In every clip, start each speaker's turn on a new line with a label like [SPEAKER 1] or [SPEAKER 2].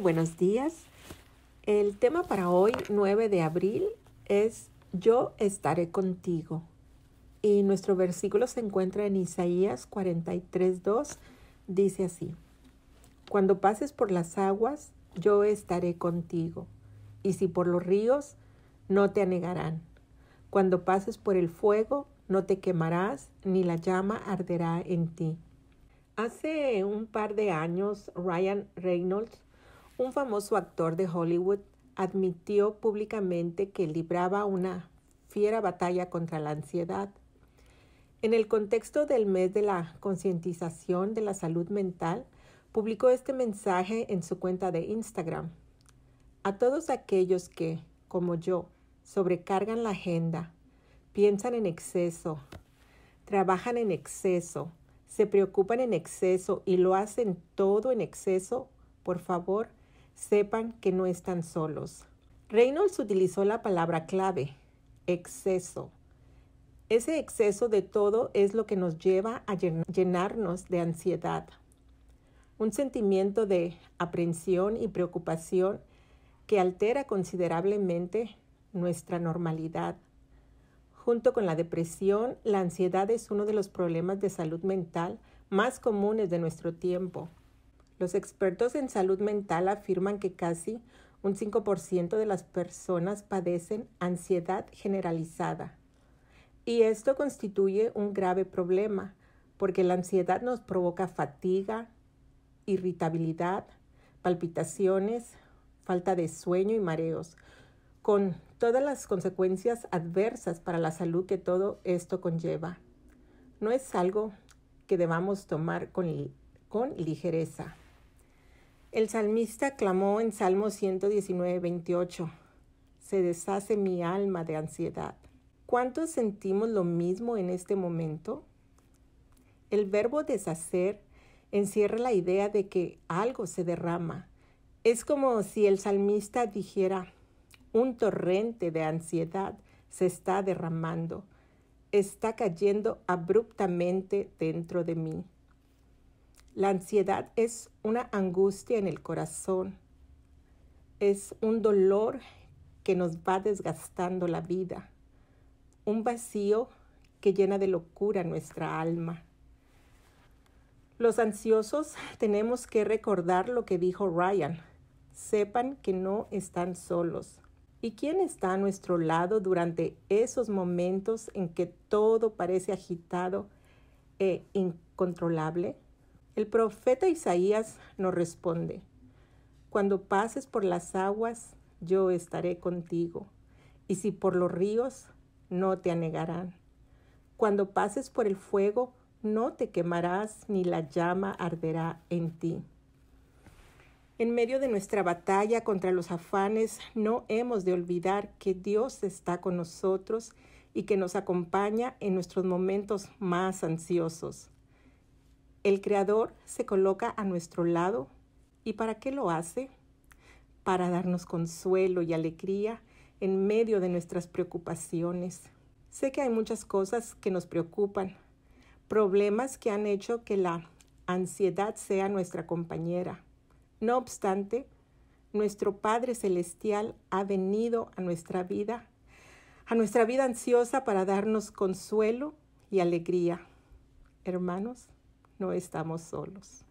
[SPEAKER 1] buenos días. El tema para hoy, 9 de abril, es Yo estaré contigo. Y nuestro versículo se encuentra en Isaías 43.2. Dice así, Cuando pases por las aguas, yo estaré contigo. Y si por los ríos, no te anegarán. Cuando pases por el fuego, no te quemarás, ni la llama arderá en ti. Hace un par de años, Ryan Reynolds, un famoso actor de Hollywood, admitió públicamente que libraba una fiera batalla contra la ansiedad. En el contexto del mes de la concientización de la salud mental, publicó este mensaje en su cuenta de Instagram. A todos aquellos que, como yo, sobrecargan la agenda, piensan en exceso, trabajan en exceso, se preocupan en exceso y lo hacen todo en exceso, por favor, sepan que no están solos. Reynolds utilizó la palabra clave, exceso. Ese exceso de todo es lo que nos lleva a llenarnos de ansiedad, un sentimiento de aprensión y preocupación que altera considerablemente nuestra normalidad Junto con la depresión, la ansiedad es uno de los problemas de salud mental más comunes de nuestro tiempo. Los expertos en salud mental afirman que casi un 5% de las personas padecen ansiedad generalizada. Y esto constituye un grave problema, porque la ansiedad nos provoca fatiga, irritabilidad, palpitaciones, falta de sueño y mareos, con todas las consecuencias adversas para la salud que todo esto conlleva. No es algo que debamos tomar con, con ligereza. El salmista clamó en Salmo 119, 28, Se deshace mi alma de ansiedad. ¿Cuántos sentimos lo mismo en este momento? El verbo deshacer encierra la idea de que algo se derrama. Es como si el salmista dijera, un torrente de ansiedad se está derramando, está cayendo abruptamente dentro de mí. La ansiedad es una angustia en el corazón, es un dolor que nos va desgastando la vida, un vacío que llena de locura nuestra alma. Los ansiosos tenemos que recordar lo que dijo Ryan, sepan que no están solos. ¿Y quién está a nuestro lado durante esos momentos en que todo parece agitado e incontrolable? El profeta Isaías nos responde, Cuando pases por las aguas, yo estaré contigo, y si por los ríos, no te anegarán. Cuando pases por el fuego, no te quemarás, ni la llama arderá en ti. En medio de nuestra batalla contra los afanes, no hemos de olvidar que Dios está con nosotros y que nos acompaña en nuestros momentos más ansiosos. El Creador se coloca a nuestro lado. ¿Y para qué lo hace? Para darnos consuelo y alegría en medio de nuestras preocupaciones. Sé que hay muchas cosas que nos preocupan, problemas que han hecho que la ansiedad sea nuestra compañera no obstante, nuestro Padre Celestial ha venido a nuestra vida, a nuestra vida ansiosa para darnos consuelo y alegría. Hermanos, no estamos solos.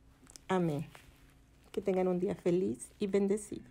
[SPEAKER 1] Amén. Que tengan un día feliz y bendecido.